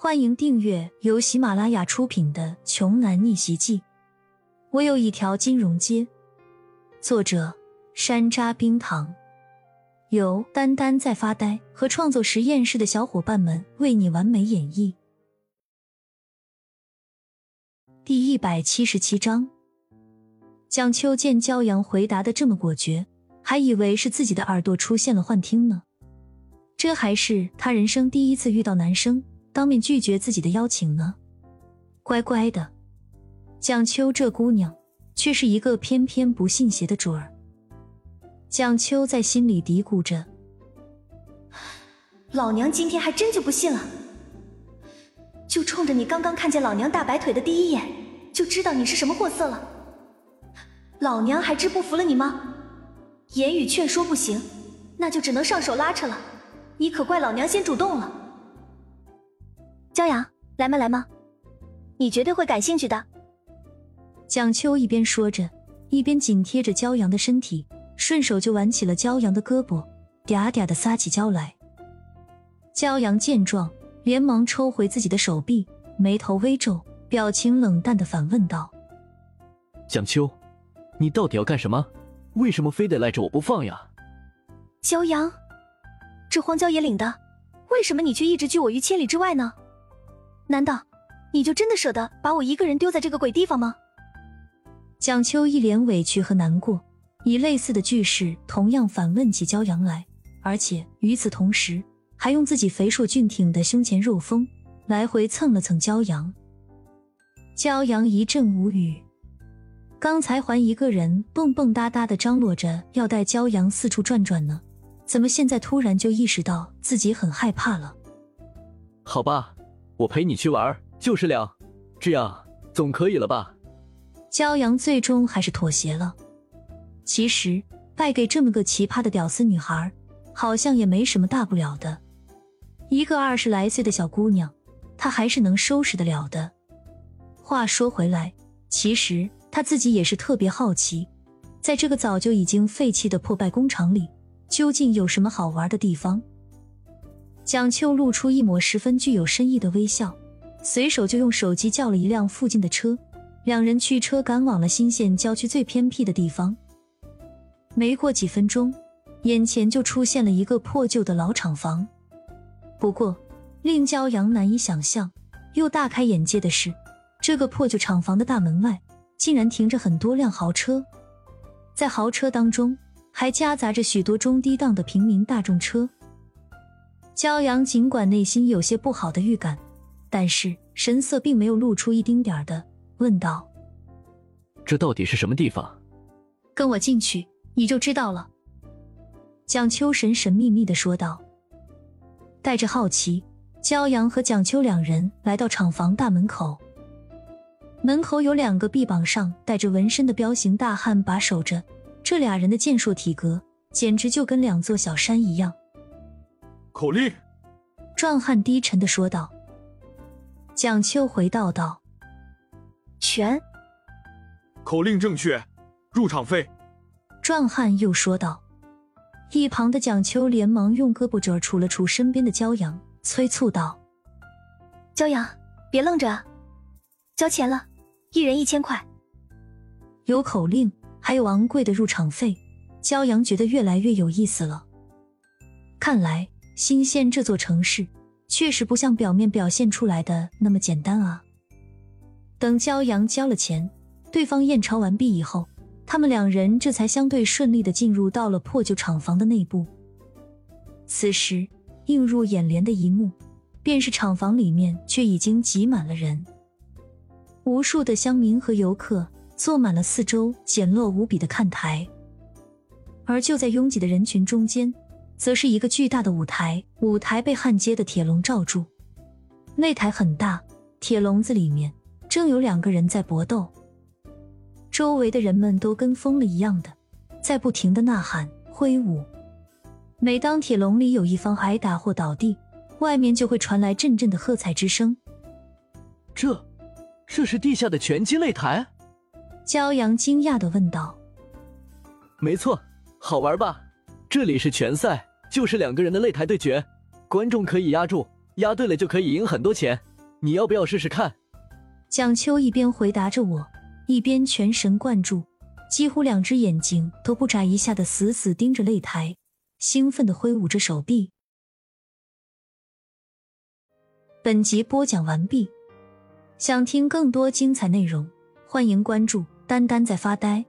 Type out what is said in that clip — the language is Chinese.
欢迎订阅由喜马拉雅出品的《穷男逆袭记》。我有一条金融街。作者：山楂冰糖，由丹丹在发呆和创作实验室的小伙伴们为你完美演绎。第一百七十七章，蒋秋见骄阳回答的这么果决，还以为是自己的耳朵出现了幻听呢。这还是他人生第一次遇到男生。当面拒绝自己的邀请呢？乖乖的，蒋秋这姑娘却是一个偏偏不信邪的主儿。蒋秋在心里嘀咕着：“老娘今天还真就不信了，就冲着你刚刚看见老娘大白腿的第一眼，就知道你是什么货色了。老娘还真不服了你吗？言语劝说不行，那就只能上手拉扯了。你可怪老娘先主动了。”骄阳，来吗？来吗？你绝对会感兴趣的。蒋秋一边说着，一边紧贴着骄阳的身体，顺手就挽起了骄阳的胳膊，嗲嗲的撒起娇来。骄阳见状，连忙抽回自己的手臂，眉头微皱，表情冷淡的反问道：“蒋秋，你到底要干什么？为什么非得赖着我不放呀？”骄阳，这荒郊野岭的，为什么你却一直拒我于千里之外呢？难道你就真的舍得把我一个人丢在这个鬼地方吗？蒋秋一脸委屈和难过，以类似的句式同样反问起骄阳来，而且与此同时，还用自己肥硕俊挺的胸前肉峰来回蹭了蹭骄阳。骄阳一阵无语，刚才还一个人蹦蹦哒哒的张罗着要带骄阳四处转转呢，怎么现在突然就意识到自己很害怕了？好吧。我陪你去玩，就是两，这样总可以了吧？骄阳最终还是妥协了。其实败给这么个奇葩的屌丝女孩，好像也没什么大不了的。一个二十来岁的小姑娘，她还是能收拾得了的。话说回来，其实她自己也是特别好奇，在这个早就已经废弃的破败工厂里，究竟有什么好玩的地方。蒋秋露出一抹十分具有深意的微笑，随手就用手机叫了一辆附近的车，两人驱车赶往了新县郊区最偏僻的地方。没过几分钟，眼前就出现了一个破旧的老厂房。不过，令骄阳难以想象又大开眼界的是，这个破旧厂房的大门外竟然停着很多辆豪车，在豪车当中还夹杂着许多中低档的平民大众车。骄阳尽管内心有些不好的预感，但是神色并没有露出一丁点的，问道：“这到底是什么地方？”跟我进去，你就知道了。”蒋秋神神秘秘的说道。带着好奇，骄阳和蒋秋两人来到厂房大门口。门口有两个臂膀上带着纹身的彪形大汉把守着，这俩人的健硕体格简直就跟两座小山一样。口令，壮汉低沉的说道。蒋秋回道道：“全。”口令正确，入场费。壮汉又说道。一旁的蒋秋连忙用胳膊肘杵了杵身边的骄阳，催促道：“骄阳，别愣着啊，交钱了，一人一千块。有口令，还有昂贵的入场费，骄阳觉得越来越有意思了。看来。”新县这座城市确实不像表面表现出来的那么简单啊！等骄阳交了钱，对方验钞完毕以后，他们两人这才相对顺利的进入到了破旧厂房的内部。此时映入眼帘的一幕，便是厂房里面却已经挤满了人，无数的乡民和游客坐满了四周简陋无比的看台，而就在拥挤的人群中间。则是一个巨大的舞台，舞台被焊接的铁笼罩住。擂台很大，铁笼子里面正有两个人在搏斗。周围的人们都跟疯了一样的，在不停的呐喊挥舞。每当铁笼里有一方挨打或倒地，外面就会传来阵阵的喝彩之声。这，这是地下的拳击擂台？骄阳惊讶的问道。没错，好玩吧？这里是拳赛。就是两个人的擂台对决，观众可以压住，压对了就可以赢很多钱，你要不要试试看？蒋秋一边回答着我，一边全神贯注，几乎两只眼睛都不眨一下的死死盯着擂台，兴奋的挥舞着手臂。本集播讲完毕，想听更多精彩内容，欢迎关注“丹丹在发呆”。